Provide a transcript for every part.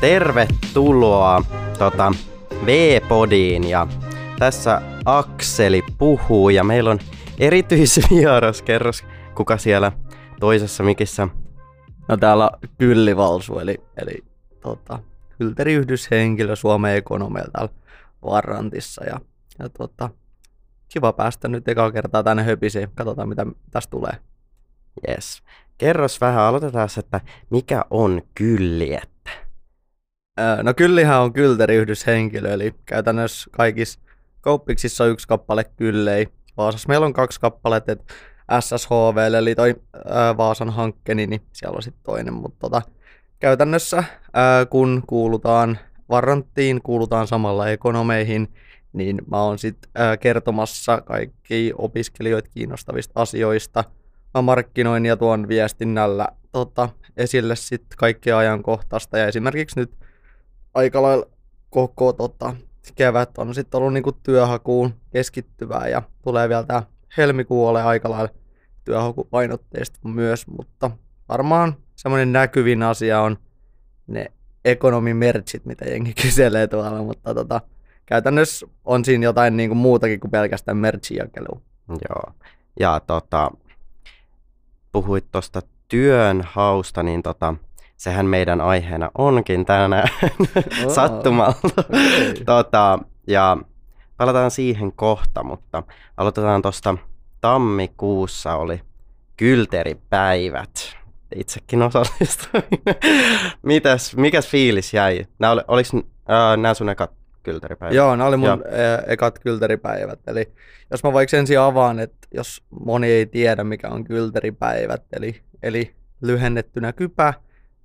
Tervetuloa tota, V-podiin ja tässä Akseli puhuu ja meillä on erityisvieras. Kerros, kuka siellä toisessa mikissä? No täällä Kylli Valsu, eli, eli tota, Hylteriyhdyshenkilö Suomen ekonomeilta täällä Varrantissa. Ja, ja tota, kiva päästä nyt eka kertaa tänne höpisiin. Katsotaan, mitä tästä tulee. Yes. Kerros vähän, aloitetaan, että mikä on kylliettä? No kyllihän on kylteriyhdyshenkilö, eli käytännössä kaikissa kauppiksissa on yksi kappale kyllei. Vaasassa meillä on kaksi kappaletta, että SSHV, eli toi Vaasan hankkeni, niin siellä on sitten toinen, mutta tota, käytännössä kun kuulutaan varranttiin, kuulutaan samalla ekonomeihin, niin mä oon sitten kertomassa kaikki opiskelijoita kiinnostavista asioista. Mä markkinoin ja tuon viestinnällä tota, esille sitten kaikkea ajankohtaista ja esimerkiksi nyt aika lailla koko tota, kevät on sitten ollut niinku työhakuun keskittyvää ja tulee vielä tämä helmikuu ole aika lailla työhakupainotteista myös, mutta varmaan semmoinen näkyvin asia on ne ekonomimerchit, mitä jengi kyselee tuolla, mutta tota, käytännössä on siinä jotain niin kuin muutakin kuin pelkästään merchijakelua. Joo, ja tota, puhuit tuosta työn hausta, niin tota, sehän meidän aiheena onkin tänään oh, sattumalta. Okay. tota, ja palataan siihen kohta, mutta aloitetaan tuosta tammikuussa oli kylteripäivät. Itsekin osallistuin. Mitäs, mikäs fiilis jäi? Nämä oli, oliks, äh, nämä sun ekat kylteripäivät? Joo, nämä oli mun ja. ekat kylteripäivät. Eli jos mä vaikka ensin avaan, että jos moni ei tiedä mikä on kylteripäivät, eli, eli lyhennettynä kypä,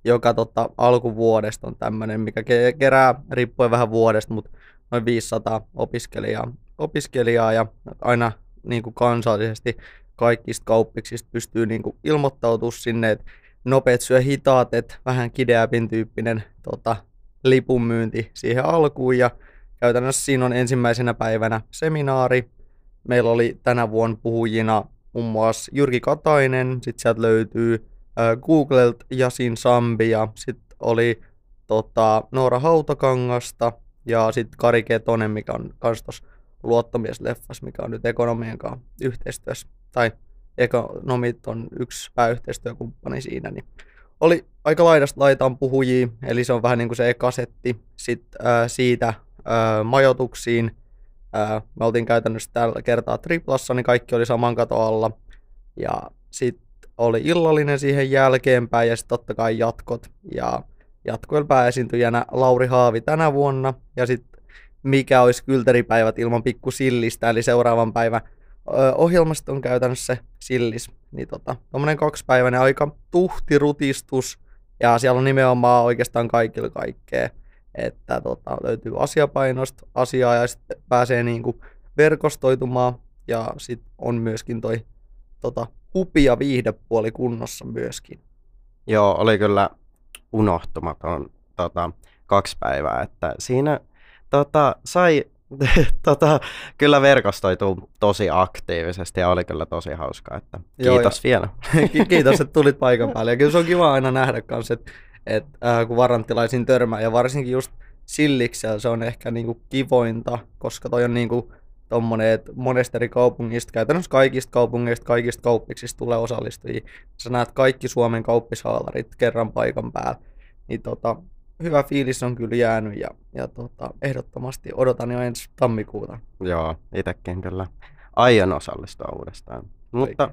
joka tota, alkuvuodesta on tämmöinen, mikä kerää, riippuen vähän vuodesta, mutta noin 500 opiskelijaa, opiskelijaa ja aina niin kuin kansallisesti kaikista kauppiksista pystyy niin kuin ilmoittautumaan sinne, että nopeat syö hitaat, että vähän kideäpin tyyppinen tota, lipunmyynti siihen alkuun ja käytännössä siinä on ensimmäisenä päivänä seminaari. Meillä oli tänä vuonna puhujina muun muassa Jyrki Katainen, sitten sieltä löytyy Googlelt Jasin Sambi ja sitten oli tota, Noora Hautakangasta ja sitten Kari Ketonen, mikä on kans tuossa luottomiesleffas, mikä on nyt ekonomien kanssa yhteistyössä, tai ekonomit on yksi pääyhteistyökumppani siinä, niin oli aika laidasta laitaan puhujia, eli se on vähän niin kuin se ekasetti. Sitten ää, siitä ää, majoituksiin, ää, me oltiin käytännössä tällä kertaa triplassa, niin kaikki oli saman kato alla. Ja sitten oli illallinen siihen jälkeenpäin ja sitten totta kai jatkot. Ja jatkoilla pääesiintyjänä Lauri Haavi tänä vuonna ja sitten mikä olisi kylteripäivät ilman pikku sillistä, eli seuraavan päivän ohjelmasta on käytännössä sillis. Niin tota, tommonen kaksipäiväinen aika tuhti rutistus, ja siellä on nimenomaan oikeastaan kaikilla kaikkea. Että tota, löytyy asiapainosta asiaa ja sitten pääsee niinku verkostoitumaan ja sitten on myöskin toi tota, upia viihdepuoli kunnossa myöskin. Joo, oli kyllä unohtumaton tota, kaksi päivää, että siinä tota, sai tota, kyllä verkostoituu tosi aktiivisesti ja oli kyllä tosi hauskaa. Että kiitos Joo, vielä. kiitos, että tulit paikan päälle. Ja kyllä se on kiva aina nähdä kanssa, että, että äh, kun varanttilaisiin törmää ja varsinkin just silliksellä se on ehkä niinku kivointa, koska toi on niinku tommonen, että monesta eri kaupungista, käytännössä kaikista kaupungeista, kaikista kauppiksista tulee osallistujia. Sä näet kaikki Suomen kauppishaalarit kerran paikan päällä. Niin tota, hyvä fiilis on kyllä jäänyt ja, ja tota, ehdottomasti odotan jo ensi tammikuuta. Joo, itsekin kyllä aion osallistua uudestaan. Mutta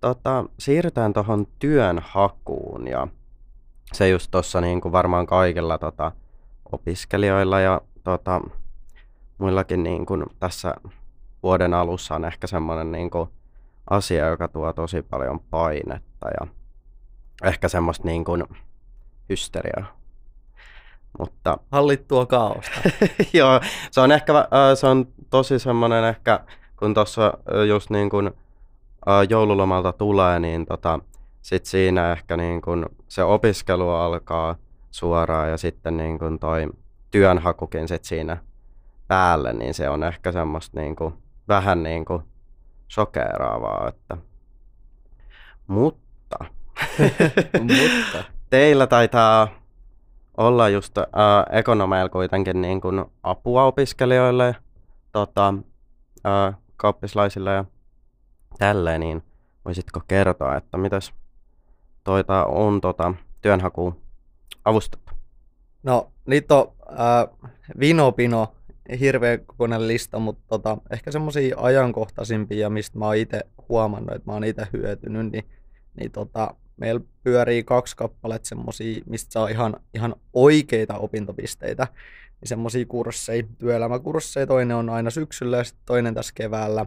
tota, siirrytään tuohon työnhakuun ja se just tuossa niin kuin varmaan kaikilla tota, opiskelijoilla ja tota, muillakin niin kuin tässä vuoden alussa on ehkä semmoinen niin kuin asia, joka tuo tosi paljon painetta ja ehkä semmoista niin kuin hysteriaa mutta... Hallittua kaaosta. Joo, se on ehkä, äh, se on tosi semmoinen ehkä, kun tuossa just niin kuin äh, joululomalta tulee, niin tota, sit siinä ehkä niin kuin se opiskelu alkaa suoraan ja sitten niin kuin toi työnhakukin sit siinä päälle, niin se on ehkä semmoista niin kuin, vähän niin kuin sokeraavaa. Että. Mutta, Mutta. teillä taitaa olla just äh, ekonomeilla kuitenkin niin kuin apua opiskelijoille, tota, äh, kauppislaisille ja tälleen, niin voisitko kertoa, että mitäs toita on tota, työnhaku avustettu? No, niitä on äh, vinopino, hirveä kokoinen lista, mutta tota, ehkä semmoisia ajankohtaisimpia, mistä mä oon itse huomannut, että mä oon itse hyötynyt, niin, niin tota, meillä pyörii kaksi kappaletta semmosia, mistä saa ihan, ihan oikeita opintopisteitä, niin semmosia kursseja, työelämäkursseja, toinen on aina syksyllä ja toinen tässä keväällä.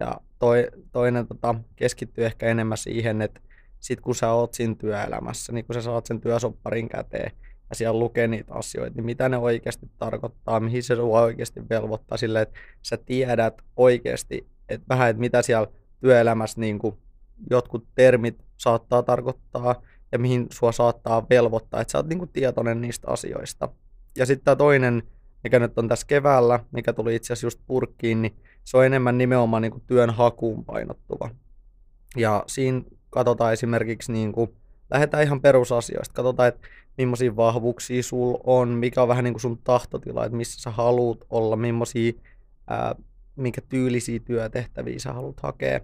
Ja toi, toinen tota, keskittyy ehkä enemmän siihen, että sit kun sä oot siinä työelämässä, niin kun sä saat sen työsopparin käteen ja siellä lukee niitä asioita, niin mitä ne oikeasti tarkoittaa, mihin se sua oikeasti velvoittaa sille, että sä tiedät oikeasti, että vähän, että mitä siellä työelämässä niin kuin jotkut termit saattaa tarkoittaa ja mihin sua saattaa velvoittaa, että sä oot niin kuin tietoinen niistä asioista. Ja sitten tämä toinen, mikä nyt on tässä keväällä, mikä tuli itse asiassa just purkkiin, niin se on enemmän nimenomaan niin kuin työn hakuun painottuva. Ja siinä katsotaan esimerkiksi, niin kuin, lähdetään ihan perusasioista, katsotaan, että millaisia vahvuuksia sul on, mikä on vähän niin kuin sun tahtotila, että missä sä haluat olla, millaisia, ää, minkä tyylisiä työtehtäviä sä haluat hakea.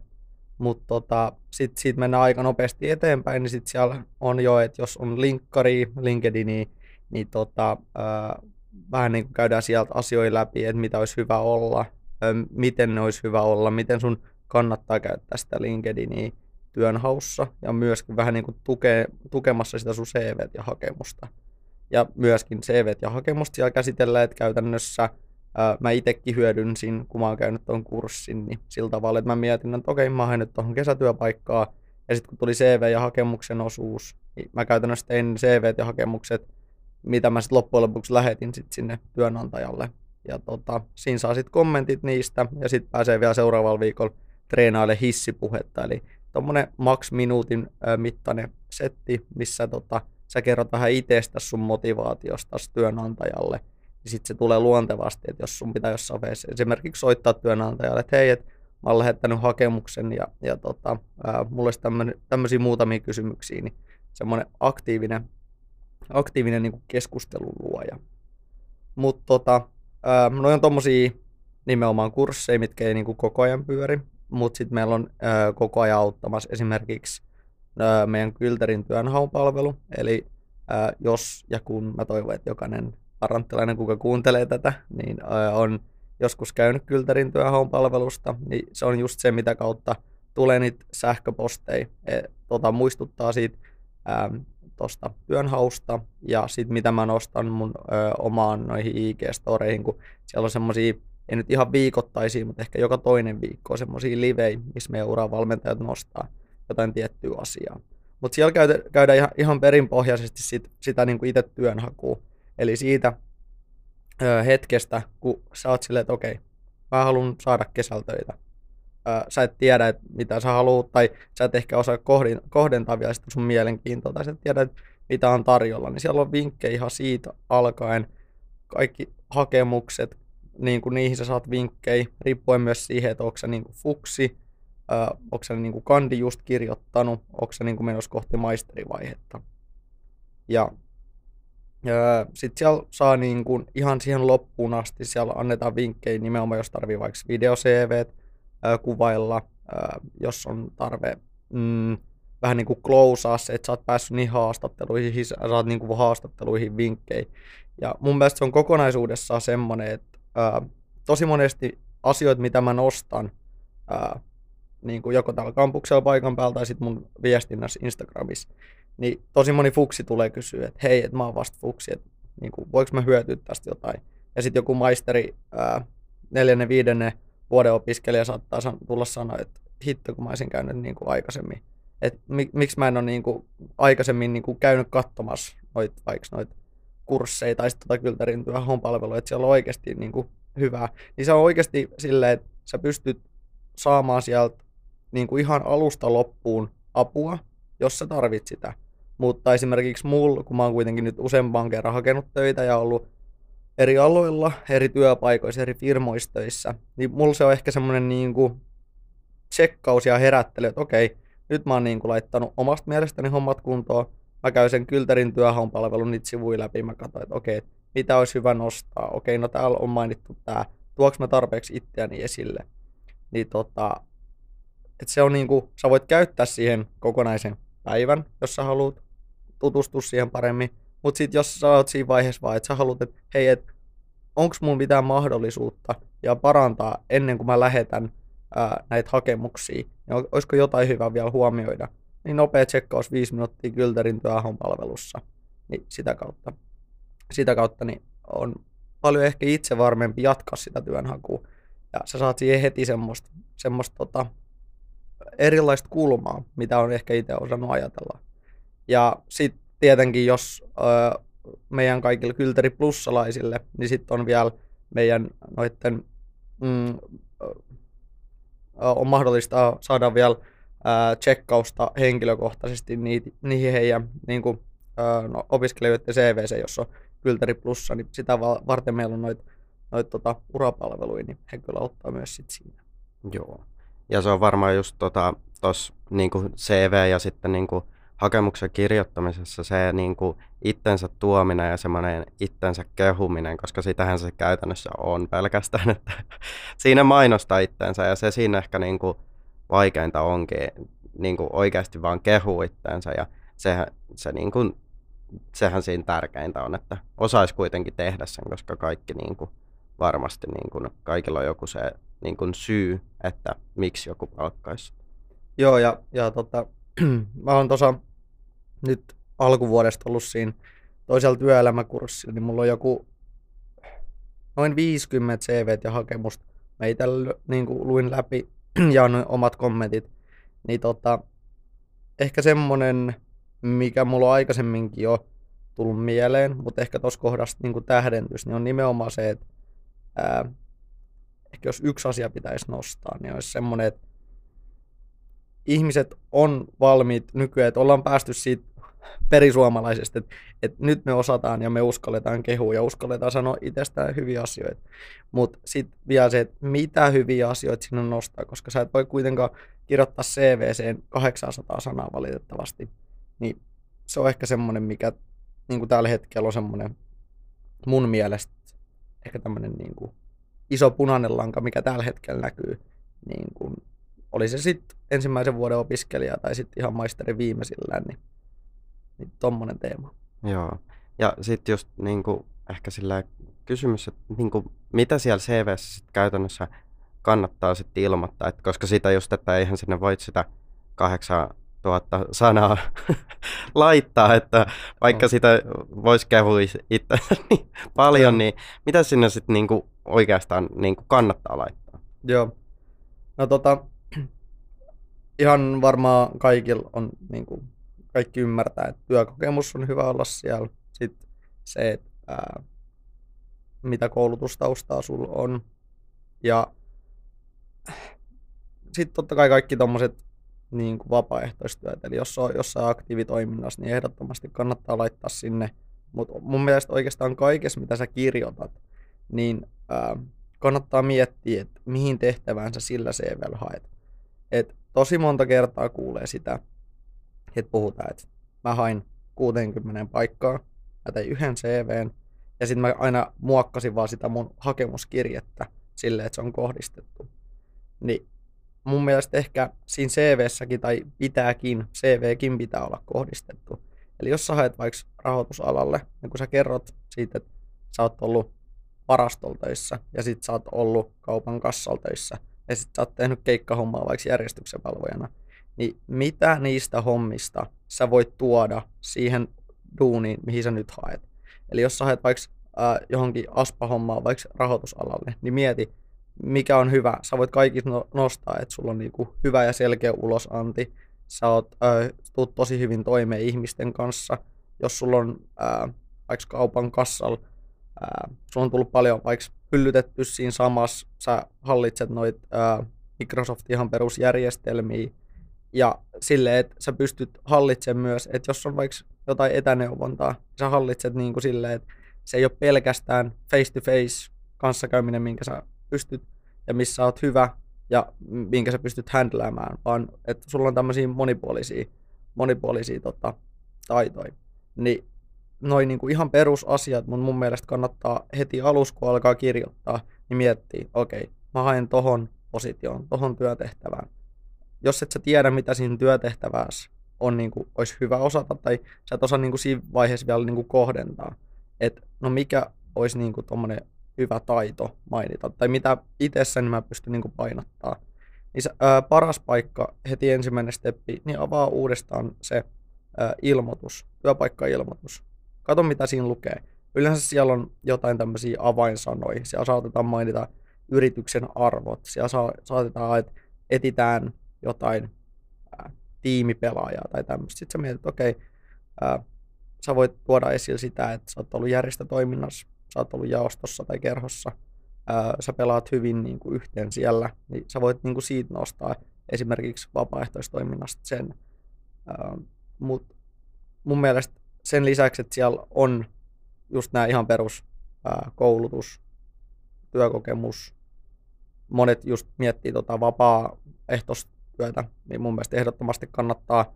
Mutta tota, sitten siitä mennään aika nopeasti eteenpäin, niin sitten siellä on jo, että jos on linkkari, LinkedIni, niin tota, ää, vähän niin kuin käydään sieltä asioita läpi, että mitä olisi hyvä olla, ää, miten ne olisi hyvä olla, miten sun kannattaa käyttää sitä LinkedInia työnhaussa ja myöskin vähän niin kuin tukee, tukemassa sitä sun CV ja hakemusta. Ja myöskin CV ja hakemusta siellä käsitellään, että käytännössä ää, mä itsekin hyödynsin, kun mä oon käynyt tuon kurssin, niin sillä tavalla, että mä mietin, että okei, mä oon nyt tuohon kesätyöpaikkaa, ja sitten kun tuli CV ja hakemuksen osuus, niin mä käytännössä tein CV ja hakemukset, mitä mä sitten loppujen lopuksi lähetin sit sinne työnantajalle. Ja tota, siinä saa sitten kommentit niistä, ja sitten pääsee vielä seuraavalla viikolla treenaille hissipuhetta, eli tuommoinen maks minuutin mittainen setti, missä tota, sä kerrot vähän itsestä sun motivaatiosta työnantajalle. Ja sitten se tulee luontevasti, että jos sun pitää jossain vaiheessa esimerkiksi soittaa työnantajalle, että hei, että mä oon lähettänyt hakemuksen ja, ja tota, ää, mulla olisi tämmöisiä muutamia kysymyksiä, niin semmoinen aktiivinen, aktiivinen niin keskustelun luoja. Mutta tota, noin on tommosia nimenomaan kursseja, mitkä ei niin koko ajan pyöri, mutta sitten meillä on ö, koko ajan auttamassa esimerkiksi ö, meidän Kylterin työnhaupalvelu, eli ö, jos ja kun mä toivon, että jokainen paranttilainen, kuka kuuntelee tätä, niin ö, on joskus käynyt Kylterin työhaupalvelusta, niin se on just se, mitä kautta tulee niitä sähköposteja, e, tota, muistuttaa siitä tuosta työnhausta ja sitten mitä mä nostan mun ö, omaan noihin IG-storeihin, kun siellä on semmoisia ei nyt ihan viikoittaisia, mutta ehkä joka toinen viikko semmoisia livejä, missä meidän uravalmentajat nostaa jotain tiettyä asiaa. Mutta siellä käydään ihan, ihan perinpohjaisesti sit, sitä niin kuin itse työnhakua. Eli siitä ö, hetkestä, kun sä oot silleen, että okei, mä haluan saada kesällä töitä. Ö, sä et tiedä, että mitä sä haluat, tai sä et ehkä osaa kohdentaa vielä sitä sun mielenkiintoa, tai sä et tiedä, että mitä on tarjolla. Niin siellä on vinkkejä ihan siitä alkaen. Kaikki hakemukset, niin kuin niihin sä saat vinkkejä, riippuen myös siihen, että onko sä niin kuin fuksi, äh, onko sä niin kuin kandi just kirjoittanut, onko sä niin kuin menossa kohti maisterivaihetta. Ja sitten siellä saa niin kuin ihan siihen loppuun asti, siellä annetaan vinkkejä nimenomaan, jos tarvii vaikka video äh, kuvailla, äh, jos on tarve mm, vähän niin kuin closeaa se, että sä oot päässyt niihin haastatteluihin, sä saat niin kuin haastatteluihin vinkkejä. Ja mun mielestä se on kokonaisuudessaan semmoinen, että ää, tosi monesti asioita, mitä mä nostan, ää, niin kuin joko täällä kampuksella paikan päällä tai sitten mun viestinnässä Instagramissa, niin tosi moni fuksi tulee kysyä, että hei, että mä oon vasta fuksi, että niin kuin, voiko mä hyötyä tästä jotain. Ja sitten joku maisteri, ää, neljännen, viidennen vuoden opiskelija saattaa tulla sanoa, että hitto, kun mä olisin käynyt niin kuin aikaisemmin. Että mik, miksi mä en ole niin kuin aikaisemmin niin kuin käynyt katsomassa noit, kursseja tai sitten tota Kylterin työhönpalvelua, että siellä on oikeasti niin kuin hyvää. Niin se on oikeasti silleen, että sä pystyt saamaan sieltä niin kuin ihan alusta loppuun apua, jos sä tarvit sitä. Mutta esimerkiksi mulla, kun mä oon kuitenkin nyt useampaan kerran hakenut töitä ja ollut eri aloilla, eri työpaikoissa, eri firmoissa töissä, niin mulla se on ehkä semmoinen niin kuin tsekkaus ja herättely, että okei, nyt mä oon niin kuin laittanut omasta mielestäni hommat kuntoon, mä käyn sen Kylterin työhonpalvelun niitä sivuja läpi, mä katsoin, että okei, mitä olisi hyvä nostaa, okei, no täällä on mainittu tämä, tuoks mä tarpeeksi itseäni esille, niin tota, että se on niinku, sä voit käyttää siihen kokonaisen päivän, jos sä haluat tutustua siihen paremmin, mutta sitten jos sä oot siinä vaiheessa vaan, että sä haluat, että hei, et, onko mun mitään mahdollisuutta ja parantaa ennen kuin mä lähetän ää, näitä hakemuksia, niin olisiko jotain hyvää vielä huomioida, niin nopea tsekkaus 5 minuuttia Kylterin työhon palvelussa, niin sitä kautta, sitä kautta niin on paljon ehkä itse varmempi jatkaa sitä työnhakua, ja sä saat siihen heti semmoista, semmoista tota, erilaista kulmaa, mitä on ehkä itse osannut ajatella. Ja sitten tietenkin, jos ö, meidän kaikille Kylteri plussalaisille, niin sitten on vielä meidän noitten, mm, on mahdollista saada vielä tsekkausta henkilökohtaisesti niihin heidän niin kuin, ää, no, opiskelijoiden CVC, jos on Kylteri plussa, niin sitä varten meillä on noita noit, tota, urapalveluja, niin he kyllä ottaa myös sit siinä. Joo. Ja se on varmaan just tota, tos, niinku CV ja sitten niinku, hakemuksen kirjoittamisessa se niin kuin itsensä tuominen ja semmoinen itsensä kehuminen, koska sitähän se käytännössä on pelkästään, että siinä mainostaa itsensä ja se siinä ehkä niin kuin vaikeinta onkin niin kuin oikeasti vaan kehu itsensä ja sehän, se niin kuin, sehän siinä tärkeintä on, että osaisi kuitenkin tehdä sen, koska kaikki niin kuin varmasti niin kuin, kaikilla on joku se niin kuin syy, että miksi joku palkkaisi. Joo, ja, ja tota, mä oon tuossa nyt alkuvuodesta ollut siinä toisella työelämäkurssilla, niin mulla on joku noin 50 CV ja hakemusta. Mä itse niin kuin luin läpi ja annoin omat kommentit. Niin tota, ehkä semmonen, mikä mulla on aikaisemminkin jo tullut mieleen, mutta ehkä tuossa kohdassa niin tähdentys, niin on nimenomaan se, että ää, ehkä jos yksi asia pitäisi nostaa, niin olisi semmoinen, että ihmiset on valmiit nykyään, että ollaan päästy siitä perisuomalaisesti, että, että nyt me osataan ja me uskalletaan kehua ja uskalletaan sanoa itsestään hyviä asioita. Mutta sitten vielä se, että mitä hyviä asioita sinne nostaa, koska sä et voi kuitenkaan kirjoittaa CVCen 800 sanaa valitettavasti. Niin se on ehkä semmoinen, mikä niin kuin tällä hetkellä on semmoinen mun mielestä ehkä tämmöinen niin kuin iso punainen lanka, mikä tällä hetkellä näkyy. Niin kuin, oli se sitten ensimmäisen vuoden opiskelija tai sitten ihan maisterin viimeisillään, niin niin tommonen teema. Joo. Ja sitten just niin kuin, ehkä sillä kysymys, että niin kuin, mitä siellä CVssä sit käytännössä kannattaa sitten ilmoittaa, et koska sitä just, että eihän sinne voi sitä 8000 sanaa laittaa, että vaikka sitä voisi kehua itse niin paljon, niin mitä sinne sitten niinku oikeastaan niinku kannattaa laittaa? Joo. No tota, ihan varmaan kaikilla on niinku kaikki ymmärtää, että työkokemus on hyvä olla siellä. Sitten se, että ää, mitä koulutustaustaa sulla on. Ja sitten totta kai kaikki tommoset niin kuin vapaaehtoistyöt. Eli jos on jossain aktiivitoiminnassa, niin ehdottomasti kannattaa laittaa sinne. Mutta mun mielestä oikeastaan kaikessa, mitä sä kirjoitat, niin ää, kannattaa miettiä, että mihin tehtävään sä sillä CVllä haet. Et tosi monta kertaa kuulee sitä, että puhutaan, että mä hain 60 paikkaa, mä tein yhden CVn, ja sitten mä aina muokkasin vaan sitä mun hakemuskirjettä silleen, että se on kohdistettu. Niin mun mielestä ehkä siinä CVssäkin tai pitääkin, CVkin pitää olla kohdistettu. Eli jos sä haet vaikka rahoitusalalle, niin kun sä kerrot siitä, että sä oot ollut varastoltöissä ja sit sä oot ollut kaupan kassaltöissä ja sit sä oot tehnyt keikkahommaa vaikka järjestyksen valvojana, niin mitä niistä hommista sä voit tuoda siihen duuniin, mihin sä nyt haet. Eli jos sä haet vaikka äh, johonkin aspa-hommaan, vaikka rahoitusalalle, niin mieti, mikä on hyvä. Sä voit kaikista no- nostaa, että sulla on niinku hyvä ja selkeä ulosanti. Sä oot, äh, tuut tosi hyvin toimeen ihmisten kanssa. Jos sulla on äh, vaikka kaupan kassalla, äh, sulla on tullut paljon vaikka pyllytetty siinä samassa, sä hallitset noit äh, Microsoft ihan perusjärjestelmiä, ja silleen, että sä pystyt hallitsemaan myös, että jos on vaikka jotain etäneuvontaa, sä hallitset niin kuin silleen, että se ei ole pelkästään face-to-face kanssakäyminen, minkä sä pystyt ja missä oot hyvä, ja minkä sä pystyt handläämään, vaan että sulla on tämmöisiä monipuolisia, monipuolisia tota, taitoja. Niin noin niin kuin ihan perusasiat mun, mun mielestä kannattaa heti alussa, kun alkaa kirjoittaa, niin miettiä, okei, okay, mä haen tohon positioon, tohon työtehtävään. Jos et sä tiedä, mitä siinä työtehtävässä on, niin kuin, olisi hyvä osata, tai sä et osaa niin kuin siinä vaiheessa vielä niin kuin kohdentaa, että no mikä olisi niin kuin hyvä taito mainita, tai mitä itsessäni mä pystyn niin kuin painottaa. Niin se, ää, paras paikka, heti ensimmäinen steppi, niin avaa uudestaan se ää, ilmoitus, työpaikka-ilmoitus. Kato, mitä siinä lukee. Yleensä siellä on jotain tämmöisiä avainsanoja. Siellä saatetaan mainita yrityksen arvot. Siellä sa- saatetaan, että etitään jotain ää, tiimipelaajaa tai tämmöistä. Sitten sä mietit, että okei, ää, sä voit tuoda esille sitä, että sä oot ollut järjestötoiminnassa, sä oot ollut jaostossa tai kerhossa, ää, sä pelaat hyvin niin kuin yhteen siellä, niin sä voit niin kuin siitä nostaa esimerkiksi vapaaehtoistoiminnasta sen. Mutta mun mielestä sen lisäksi, että siellä on just nämä ihan perus ää, koulutus, työkokemus, monet just miettii tota vapaaehtoistyötä, niin mun mielestä ehdottomasti kannattaa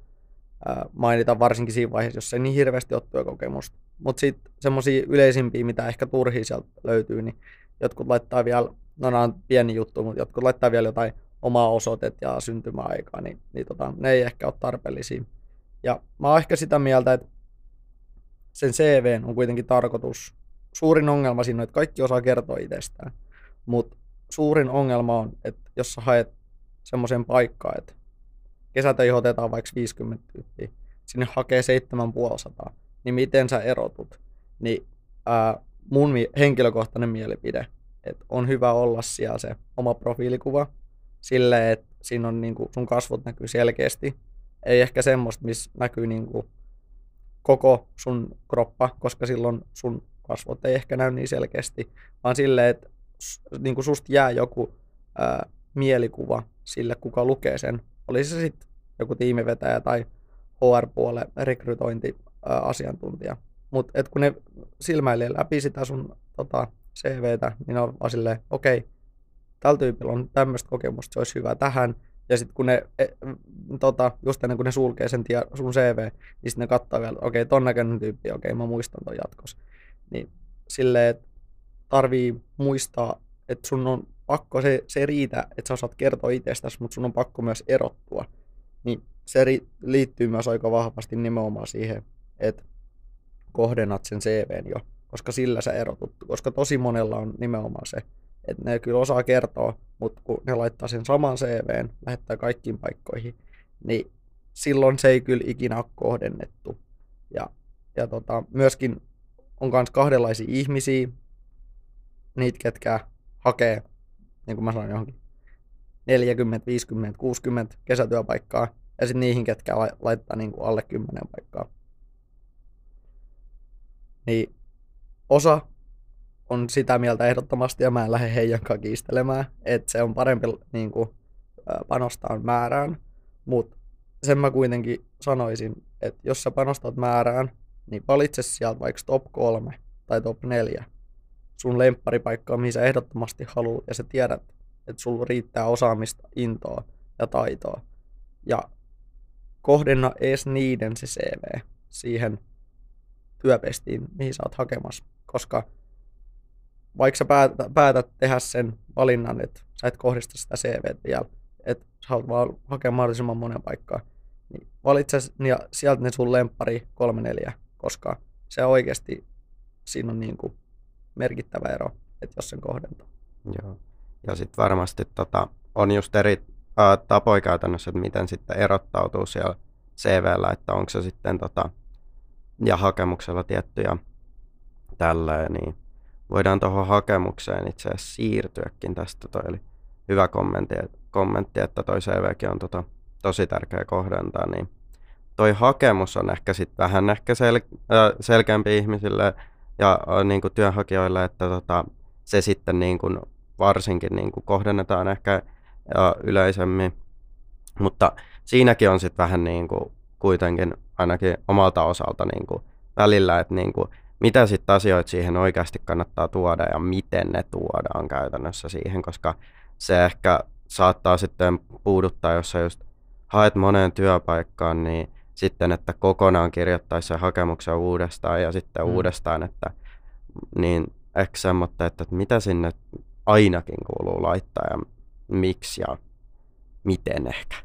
mainita varsinkin siinä vaiheessa, jos ei niin hirveästi ole työkokemusta. Mutta sitten semmoisia yleisimpiä, mitä ehkä turhia sieltä löytyy, niin jotkut laittaa vielä, no nämä on pieni juttu, mutta jotkut laittaa vielä jotain omaa osoitet ja syntymäaikaa, niin, niin tota, ne ei ehkä ole tarpeellisia. Ja mä oon ehkä sitä mieltä, että sen CV on kuitenkin tarkoitus. Suurin ongelma siinä on, että kaikki osaa kertoa itsestään. Mutta suurin ongelma on, että jos sä haet semmoisen paikkaan, että kesätöihin otetaan vaikka 50 tyyppiä, sinne hakee 7500, niin miten sä erotut? Niin ää, mun henkilökohtainen mielipide, että on hyvä olla siellä se oma profiilikuva, silleen, että siinä on niinku, sun kasvot näkyy selkeästi. Ei ehkä semmoista, missä näkyy niinku, koko sun kroppa, koska silloin sun kasvot ei ehkä näy niin selkeästi, vaan silleen, että niin kuin susta jää joku ää, mielikuva sille, kuka lukee sen. Olisi se sitten joku tiimivetäjä tai HR-puolen rekrytointiasiantuntija. Mutta kun ne silmäilee läpi sitä sun tota, CVtä, niin on vaan silleen, okei, okay, tällä tyypillä on tämmöistä kokemusta, se olisi hyvä tähän, ja sitten kun ne, e, tota, just ennen kuin ne sulkee sen tie, sun CV, niin sitten ne katsoo vielä, okei, okay, ton näköinen tyyppi, okei, okay, mä muistan ton jatkossa. Niin silleen, että tarvii muistaa, että sun on pakko, se, se riitä, että sä osaat kertoa itsestäsi, mutta sun on pakko myös erottua. Niin se ri, liittyy myös aika vahvasti nimenomaan siihen, että kohdennat sen CVn jo, koska sillä sä erotut. Koska tosi monella on nimenomaan se, että ne kyllä osaa kertoa, mutta kun ne laittaa sen saman CVn, lähettää kaikkiin paikkoihin, niin silloin se ei kyllä ikinä ole kohdennettu. Ja, ja tota, myöskin on myös kahdenlaisia ihmisiä, niitä, ketkä hakee, niin kuin mä sanoin, johonkin 40, 50, 60 kesätyöpaikkaa, ja sitten niihin, ketkä laittaa niin kuin alle 10 paikkaa. Niin osa on sitä mieltä ehdottomasti, ja mä en lähde heidän kiistelemään, että se on parempi niin kuin, panostaa määrään, mutta sen mä kuitenkin sanoisin, että jos sä panostat määrään, niin valitse sieltä vaikka top 3 tai top 4 sun lempparipaikkaa, mihin sä ehdottomasti haluat, ja sä tiedät, että sulla riittää osaamista, intoa ja taitoa. Ja kohdenna edes niiden se CV siihen työpestiin, mihin sä oot hakemassa, koska vaikka sä päätät, tehdä sen valinnan, että sä et kohdista sitä CV vielä, että sä haluat vaan hakea mahdollisimman monen paikkaa, niin valitse ja sieltä ne sun lemppari kolme neljä, koska se oikeasti siinä on niin kuin merkittävä ero, että jos sen kohdentaa. Joo. Ja sitten varmasti tota, on just eri ää, tapoja käytännössä, että miten sitten erottautuu siellä CVllä, että onko se sitten tota, ja hakemuksella tiettyjä tälleen, niin voidaan tuohon hakemukseen itse asiassa siirtyäkin tästä. Toi oli hyvä kommentti, kommentti että toi CVkin on tota, tosi tärkeä kohdentaa, niin toi hakemus on ehkä sitten vähän ehkä sel- äh, selkeämpi ihmisille ja niin kuin työnhakijoille, että tota, se sitten niin kuin varsinkin niin kuin kohdennetaan ehkä äh, yleisemmin. Mutta siinäkin on sitten vähän niin kuin kuitenkin ainakin omalta osalta niin kuin välillä, että niin kuin mitä sitten asioita siihen oikeasti kannattaa tuoda ja miten ne tuodaan käytännössä siihen, koska se ehkä saattaa sitten puuduttaa, jos sä just haet moneen työpaikkaan, niin sitten, että kokonaan kirjoittaisi sen hakemuksen uudestaan ja sitten mm. uudestaan, että niin ehkä semmoista, että, että mitä sinne ainakin kuuluu laittaa ja miksi ja miten ehkä.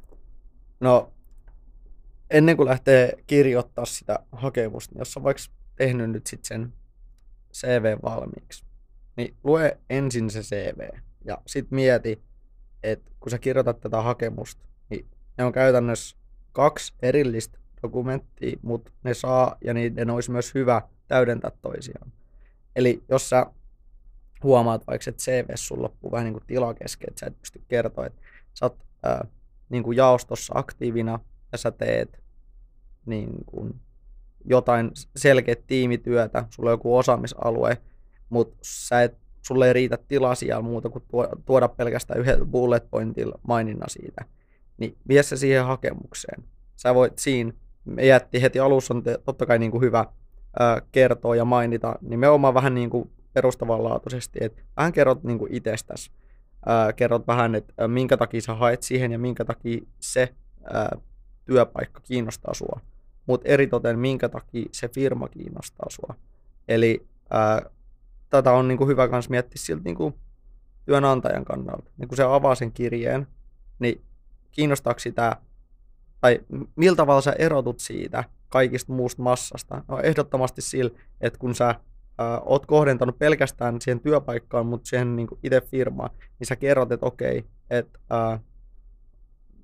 No, ennen kuin lähtee kirjoittaa sitä hakemusta, niin jos on vaikka tehnyt nyt sitten sen CV valmiiksi, niin lue ensin se CV ja sitten mieti, että kun sä kirjoitat tätä hakemusta, niin ne on käytännössä kaksi erillistä dokumenttia, mutta ne saa ja niiden olisi myös hyvä täydentää toisiaan. Eli jos sä huomaat vaikka, että CV sun loppuu vähän niin kuin tila kesken, että sä et pysty kertoa, että sä oot ää, niin kuin jaostossa aktiivina ja sä teet niin kuin jotain selkeä tiimityötä, sulla on joku osaamisalue, mutta sä et, sulle ei riitä tilaa siellä muuta kuin tuoda pelkästään yhden bullet pointilla maininna siitä, niin vie se siihen hakemukseen. Sä voit siinä, me jätti heti alussa on totta kai niin kuin hyvä ää, kertoa ja mainita nimenomaan vähän niin kuin perustavanlaatuisesti, että vähän kerrot niin kuin itsestäsi, kerrot vähän, että minkä takia sä haet siihen ja minkä takia se työpaikka kiinnostaa sua, mutta eritoten minkä takia se firma kiinnostaa sua. Eli tätä on niin kuin hyvä myös miettiä siltä niin kuin työnantajan kannalta. Niin kun se avaa sen kirjeen, niin kiinnostaako sitä, tai miltä tavalla sä erotut siitä kaikista muusta massasta? No ehdottomasti sillä, että kun sä äh, oot kohdentanut pelkästään siihen työpaikkaan, mutta siihen niin itse firmaan, niin sä kerrot, että okei, että äh,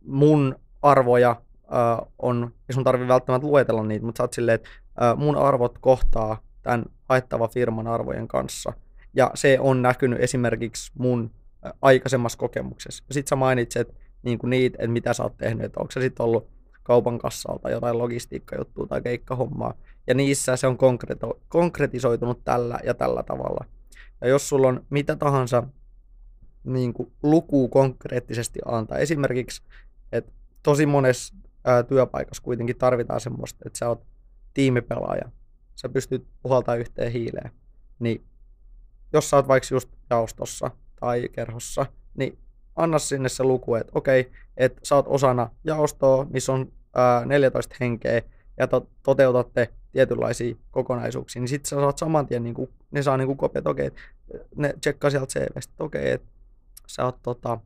mun arvoja äh, on, ja sun tarvii välttämättä luetella niitä, mutta sä oot silleen, että äh, mun arvot kohtaa tämän haettava firman arvojen kanssa. Ja se on näkynyt esimerkiksi mun aikaisemmassa kokemuksessa. Ja sit sä mainitset niin kuin niitä, että mitä sä oot tehnyt, että onko se sitten ollut kaupan kassalta jotain logistiikkajuttua tai keikkahommaa. Ja niissä se on konkreto- konkretisoitunut tällä ja tällä tavalla. Ja jos sulla on mitä tahansa niin kuin luku konkreettisesti antaa, esimerkiksi, että tosi monessa ää, työpaikassa kuitenkin tarvitaan semmoista, että sä oot tiimipelaaja, sä pystyt puhaltamaan yhteen hiileen, niin jos sä oot vaikka just jaostossa tai kerhossa, niin anna sinne se luku, että okei, että sä oot osana jaostoa, missä on ää, 14 henkeä, ja to, toteutatte tietynlaisia kokonaisuuksia, niin sitten sä saat saman tien, niin kuin, ne saa niin kopia, että okei, ne tsekkaa sieltä CVstä, että okei, että sä oot tota,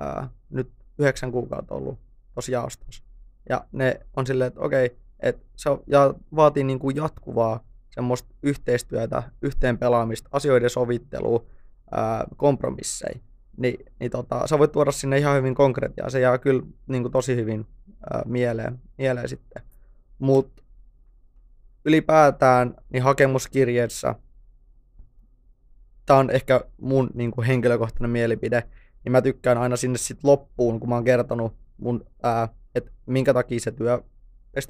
ää, nyt yhdeksän kuukautta ollut tosi jaostossa. Ja ne on silleen, että okei, että se ja vaatii niin kuin jatkuvaa semmoista yhteistyötä, yhteen pelaamista, asioiden sovittelua, ää, kompromisseja niin, niin tota, sä voit tuoda sinne ihan hyvin konkretiaa. Se jää kyllä niin kuin tosi hyvin ää, mieleen, mieleen sitten. Mutta ylipäätään niin hakemuskirjeessä, tämä on ehkä mun niin kuin henkilökohtainen mielipide, niin mä tykkään aina sinne sitten loppuun, kun mä oon kertonut mun, että minkä takia se työ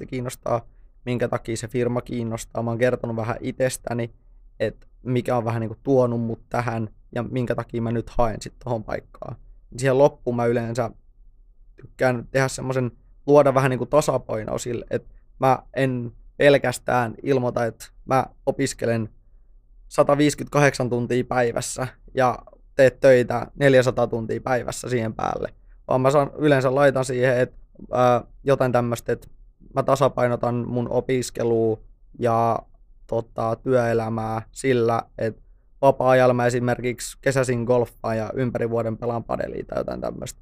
kiinnostaa, minkä takia se firma kiinnostaa. Mä oon kertonut vähän itsestäni, että mikä on vähän niin kuin tuonut mut tähän ja minkä takia mä nyt haen sitten tuohon paikkaan. Siihen loppuun mä yleensä tykkään tehdä semmoisen, luoda vähän niin kuin tasapainoa sille, että mä en pelkästään ilmoita, että mä opiskelen 158 tuntia päivässä ja teet töitä 400 tuntia päivässä siihen päälle. Vaan mä saan, yleensä laitan siihen, että ää, jotain tämmöistä, että mä tasapainotan mun opiskelua ja tota, työelämää sillä, että vapaa-ajalla mä esimerkiksi kesäisin golfaa ja ympäri vuoden pelaan padelia tai jotain tämmöistä.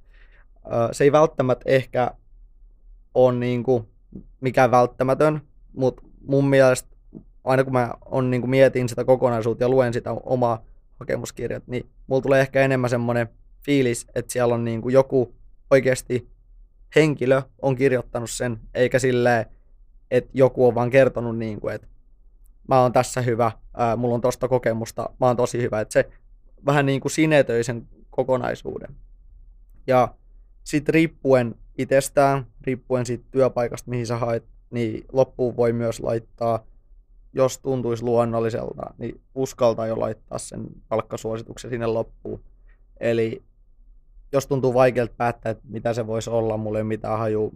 Se ei välttämättä ehkä ole niinku mikään välttämätön, mutta mun mielestä aina kun mä on, niinku mietin sitä kokonaisuutta ja luen sitä omaa hakemuskirjat, niin mulla tulee ehkä enemmän semmoinen fiilis, että siellä on niinku joku oikeasti henkilö on kirjoittanut sen, eikä silleen, että joku on vaan kertonut, niin kuin, että mä oon tässä hyvä, ää, mulla on tosta kokemusta, mä oon tosi hyvä. Että se vähän niin kuin sinetöi sen kokonaisuuden. Ja sitten riippuen itsestään, riippuen siitä työpaikasta, mihin sä haet, niin loppuun voi myös laittaa, jos tuntuisi luonnolliselta, niin uskaltaa jo laittaa sen palkkasuosituksen sinne loppuun. Eli jos tuntuu vaikealta päättää, että mitä se voisi olla, mulle ei mitään haju,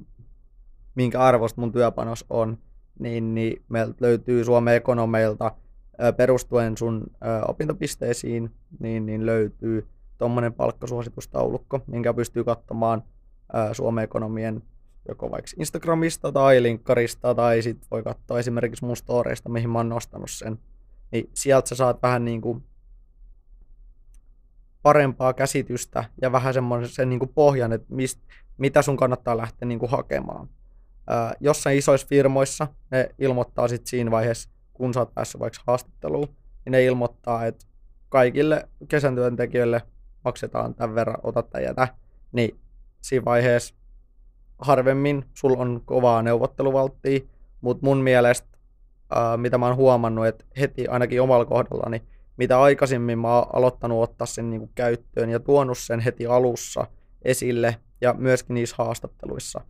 minkä arvosta mun työpanos on, niin, niin meiltä löytyy Suomen ekonomeilta perustuen sun opintopisteisiin, niin, niin löytyy tuommoinen palkkasuositustaulukko, minkä pystyy katsomaan Suomen ekonomien joko vaikka Instagramista tai linkkarista, tai sitten voi katsoa esimerkiksi mun storeista, mihin mä oon nostanut sen. Niin sieltä sä saat vähän niin kuin parempaa käsitystä ja vähän semmoisen sen niin kuin pohjan, että mist, mitä sun kannattaa lähteä niin kuin hakemaan. Jossain isoissa firmoissa ne ilmoittaa sitten siinä vaiheessa, kun sä oot päässyt vaikka haastatteluun, niin ne ilmoittaa, että kaikille kesän työntekijöille maksetaan tämän verran, ota tai jätä, niin siinä vaiheessa harvemmin sul on kovaa neuvotteluvalttia, mutta mun mielestä, ää, mitä mä oon huomannut, että heti ainakin omalla kohdallani, mitä aikaisemmin mä oon aloittanut ottaa sen niin käyttöön ja tuonut sen heti alussa esille ja myöskin niissä haastatteluissa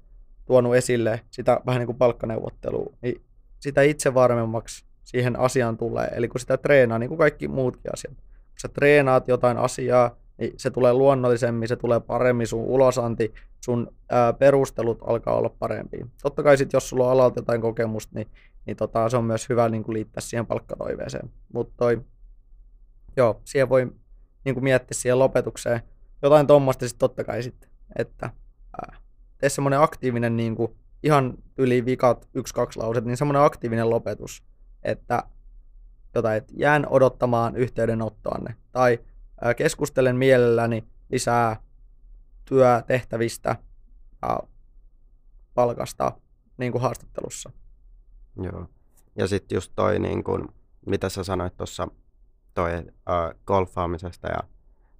tuonut esille sitä vähän niin kuin palkkaneuvottelua, niin sitä itse varmemmaksi siihen asiaan tulee. Eli kun sitä treenaa, niin kuin kaikki muutkin asiat. Kun sä treenaat jotain asiaa, niin se tulee luonnollisemmin, se tulee paremmin, sun ulosanti, sun ää, perustelut alkaa olla parempi. Totta kai sit, jos sulla on alalta jotain kokemusta, niin, niin tota, se on myös hyvä niin kuin liittää siihen palkkatoiveeseen. Mutta toi, joo, siihen voi niin kuin miettiä siihen lopetukseen jotain tuommoista sitten totta kai sitten, että ää, tee semmoinen aktiivinen niin kuin, ihan yli vikat yksi, kaksi lauset, niin semmoinen aktiivinen lopetus, että jotain, että jään odottamaan yhteydenottoanne tai ää, keskustelen mielelläni lisää työtehtävistä ja palkasta niin kuin haastattelussa. Joo. Ja sitten just toi, niin kuin, mitä sä sanoit tuossa toi äh, golfaamisesta ja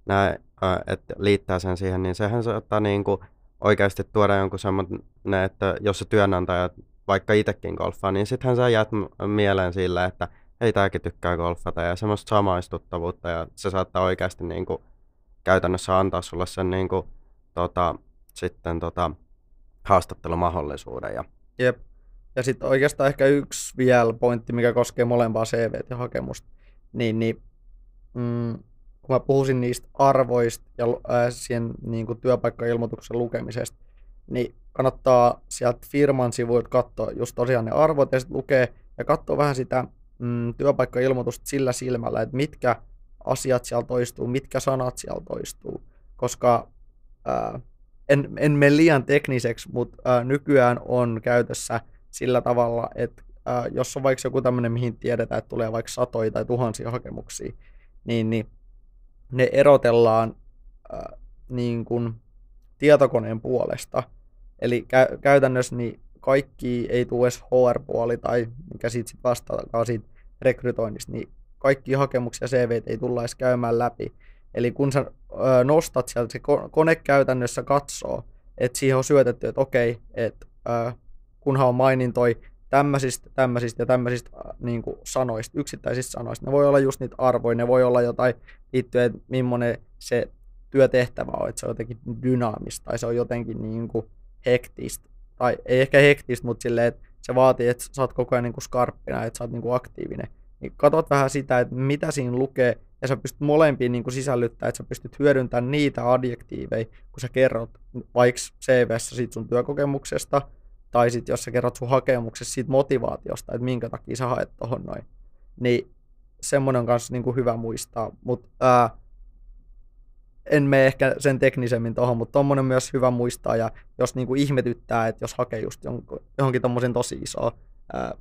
näin, äh, että liittää sen siihen, niin sehän saattaa niin kuin, oikeasti tuoda jonkun semmoinen, että jos se työnantaja vaikka itsekin golfaa, niin sittenhän sä jäät mieleen sille, että ei tääkin tykkää golfata ja semmoista samaistuttavuutta ja se saattaa oikeasti niin kuin, käytännössä antaa sulle sen niin kuin, tota, sitten tota, haastattelumahdollisuuden. Ja... Jep. Ja sitten oikeastaan ehkä yksi vielä pointti, mikä koskee molempaa CV ja hakemusta, niin, niin mm, kun mä puhuisin niistä arvoista ja ää, siihen niin kuin työpaikkailmoituksen lukemisesta, niin kannattaa sieltä firman sivuilta katsoa just tosiaan ne arvot ja sitten lukee ja katsoa vähän sitä mm, työpaikkailmoitusta sillä silmällä, että mitkä asiat siellä toistuu, mitkä sanat siellä toistuu, koska ää, en, en mene liian tekniseksi, mutta ää, nykyään on käytössä sillä tavalla, että ää, jos on vaikka joku tämmöinen, mihin tiedetään, että tulee vaikka satoja tai tuhansia hakemuksia, niin, niin ne erotellaan ää, niin kuin tietokoneen puolesta. Eli kä- käytännössä niin kaikki ei tule edes HR-puoli tai mikä siitä sit vastaakaan siitä rekrytoinnista, niin kaikki hakemuksia CV ei tulla edes käymään läpi. Eli kun sä ö, nostat sieltä, se kone käytännössä katsoo, että siihen on syötetty, että okei, että ö, kunhan on mainintoi tämmöisistä, tämmöisistä ja tämmöisistä niin kuin sanoista, yksittäisistä sanoista. Ne voi olla just niitä arvoja, ne voi olla jotain liittyen, että millainen se työtehtävä on, että se on jotenkin dynaamista tai se on jotenkin niin kuin hektistä. Tai ei ehkä hektistä, mutta silleen, että se vaatii, että sä oot koko ajan niin kuin skarppina, että sä oot niin kuin aktiivinen. Niin katot vähän sitä, että mitä siinä lukee, ja sä pystyt molempiin niin sisällyttämään, että sä pystyt hyödyntämään niitä adjektiiveja, kun sä kerrot vaikka CVssä siitä sun työkokemuksesta, tai sitten jos sä kerrot sun hakemuksessa siitä motivaatiosta, että minkä takia sä haet tohon noin, niin semmoinen on kanssa niin kuin hyvä muistaa. Mutta en mene ehkä sen teknisemmin tuohon, mutta tuommoinen myös hyvä muistaa, ja jos niin kuin ihmetyttää, että jos hakee just johonkin tuommoisen tosi iso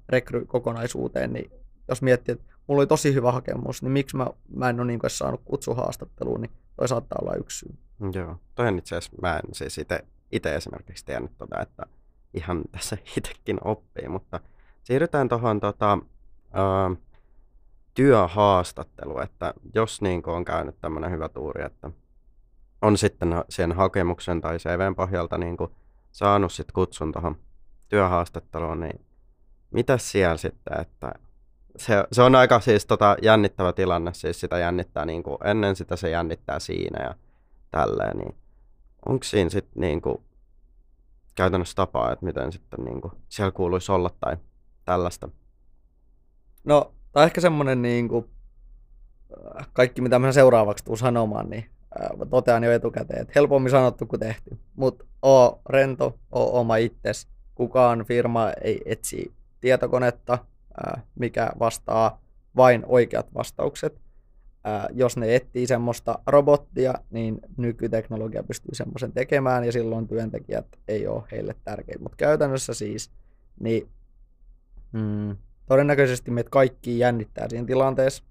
rekrykokonaisuuteen, niin jos miettii, että mulla oli tosi hyvä hakemus, niin miksi mä, mä en ole niin saanut kutsuhaastatteluun, niin toi saattaa olla yksi syy. Joo, toi on itse asiassa, mä en siis itse esimerkiksi tiennyt tota, että ihan tässä itsekin oppii, mutta siirrytään tuohon tota, työhaastatteluun, että jos niin on käynyt tämmöinen hyvä tuuri, että on sitten sen hakemuksen tai CVn pohjalta niin saanut sit kutsun tuohon työhaastatteluun, niin mitä siellä sitten, että se, se on aika siis tota jännittävä tilanne, siis sitä jännittää niin kuin, ennen sitä se jännittää siinä ja tälleen, niin onko siinä sitten niin kuin, käytännössä tapaa, että miten sitten niin kuin, siellä kuuluisi olla tai tällaista? No, tämä on ehkä semmoinen niin kuin, äh, kaikki, mitä mä seuraavaksi tuun sanomaan, niin äh, totean jo etukäteen, että helpommin sanottu kuin tehty. Mutta oo rento, oo oma itses. Kukaan firma ei etsi tietokonetta, mikä vastaa vain oikeat vastaukset. Jos ne etsii semmoista robottia, niin nykyteknologia pystyy semmoisen tekemään ja silloin työntekijät ei ole heille tärkeitä. Mutta käytännössä siis, niin mm, todennäköisesti meitä kaikki jännittää siinä tilanteessa.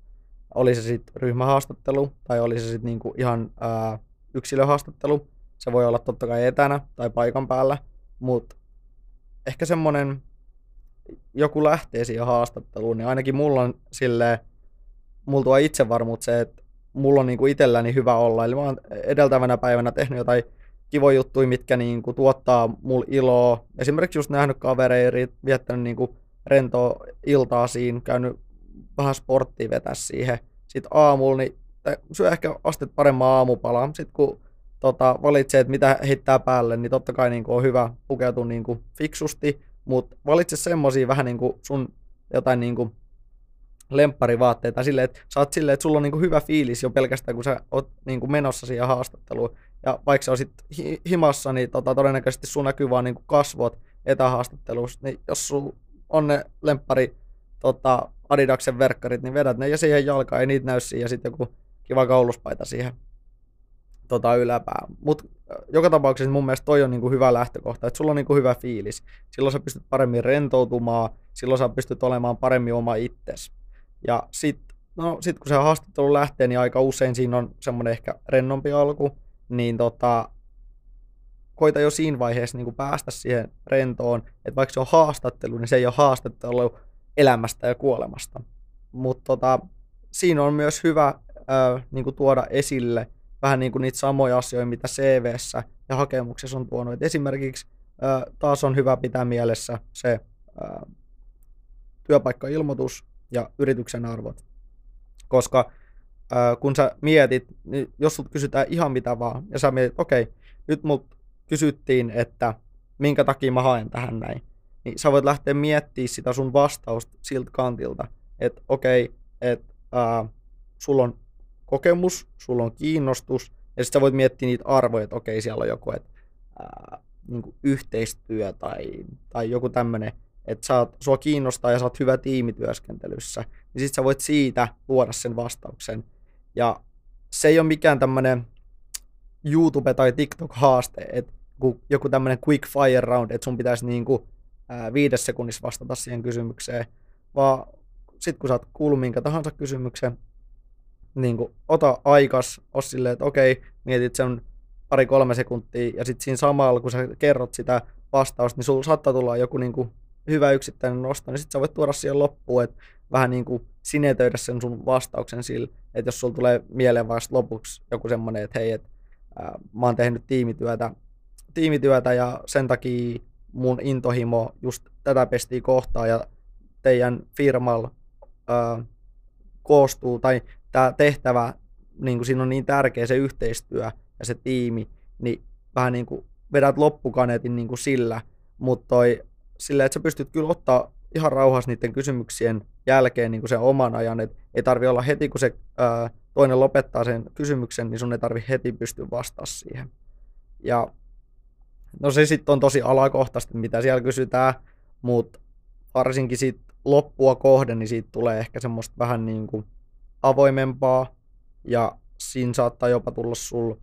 Oli se sitten ryhmähaastattelu tai oli se sitten niinku ihan ää, yksilöhaastattelu. Se voi olla totta kai etänä tai paikan päällä, mutta ehkä semmoinen joku lähtee siihen haastatteluun, niin ainakin mulla on silleen, mulla tuo itsevarmuus se, että mulla on niinku itselläni hyvä olla. Eli mä oon edeltävänä päivänä tehnyt jotain kivoja juttuja, mitkä niinku tuottaa mulle iloa. Esimerkiksi just nähnyt kavereita, viettänyt niinku rentoa iltaa siinä, käynyt vähän sporttia vetää siihen. Sitten aamulla, niin syö ehkä astet paremman aamupala. Sitten kun tota, valitsee, että mitä heittää päälle, niin totta kai niin kuin, on hyvä pukeutua niin kuin, fiksusti, mutta valitse semmoisia vähän niin kuin sun jotain niin kuin, lempparivaatteita silleen, että sä oot silleen, että sulla on niin kuin, hyvä fiilis jo pelkästään, kun sä oot niin kuin, menossa siihen haastatteluun. Ja vaikka sä hi- himassa, niin tota, todennäköisesti sun näkyy vaan niin kuin, kasvot etähaastattelussa. Niin jos sulla on ne lemppari tota, Adidaksen verkkarit, niin vedät ne ja siihen jalkaan, ei niitä näy siihen, ja sitten joku kiva kauluspaita siihen tota, yläpää. Mutta joka tapauksessa mun mielestä toi on niinku hyvä lähtökohta, että sulla on niinku hyvä fiilis. Silloin sä pystyt paremmin rentoutumaan, silloin sä pystyt olemaan paremmin oma itsesi. Ja sitten no, sit kun se haastattelu lähtee, niin aika usein siinä on semmoinen ehkä rennompi alku, niin tota, koita jo siinä vaiheessa niin päästä siihen rentoon, että vaikka se on haastattelu, niin se ei ole haastattelu elämästä ja kuolemasta. Mutta tota, siinä on myös hyvä äh, niin tuoda esille vähän niin kuin niitä samoja asioita, mitä CVssä ja hakemuksessa on tuonut. Et esimerkiksi ää, taas on hyvä pitää mielessä se ää, työpaikkailmoitus ja yrityksen arvot. Koska ää, kun sä mietit, niin jos sut kysytään ihan mitä vaan, ja sä mietit, okei, okay, nyt mut kysyttiin, että minkä takia mä haen tähän näin, niin sä voit lähteä miettimään sitä sun vastausta siltä kantilta, että okei, okay, että sulla on kokemus, sulla on kiinnostus, ja sitten sä voit miettiä niitä arvoja, että okei, siellä on joku että, niin yhteistyö tai, tai joku tämmöinen, että sä oot, sua kiinnostaa ja sä oot hyvä tiimityöskentelyssä, niin sitten sä voit siitä luoda sen vastauksen. Ja se ei ole mikään tämmöinen YouTube- tai TikTok-haaste, että joku tämmöinen quick fire round, että sun pitäisi niin kuin, viides sekunnissa vastata siihen kysymykseen, vaan sitten kun sä oot kuullut minkä tahansa kysymyksen, niin kuin, ota aikas, o silleen, että okei, mietit sen pari-kolme sekuntia, ja sitten siinä samalla, kun sä kerrot sitä vastausta, niin sulla saattaa tulla joku niin kuin, hyvä yksittäinen nosto, niin sitten sä voit tuoda siihen loppuun, että vähän niin kuin sinetöidä sen sun vastauksen sillä, että jos sulla tulee mieleen vasta lopuksi joku semmoinen, että hei, että ää, mä oon tehnyt tiimityötä, tiimityötä ja sen takia mun intohimo just tätä pestii kohtaa ja teidän firmalla ää, koostuu, tai tämä tehtävä, niin kuin siinä on niin tärkeä se yhteistyö ja se tiimi, niin vähän niin kuin vedät loppukaneetin niin kuin sillä, mutta toi, sillä, että sä pystyt kyllä ottaa ihan rauhassa niiden kysymyksien jälkeen niin kuin sen oman ajan, että ei tarvi olla heti, kun se ää, toinen lopettaa sen kysymyksen, niin sun ei tarvi heti pystyä vastaamaan siihen. Ja no se sitten on tosi alakohtaisesti, mitä siellä kysytään, mutta varsinkin siitä loppua kohden, niin siitä tulee ehkä semmoista vähän niin kuin avoimempaa ja siinä saattaa jopa tulla sul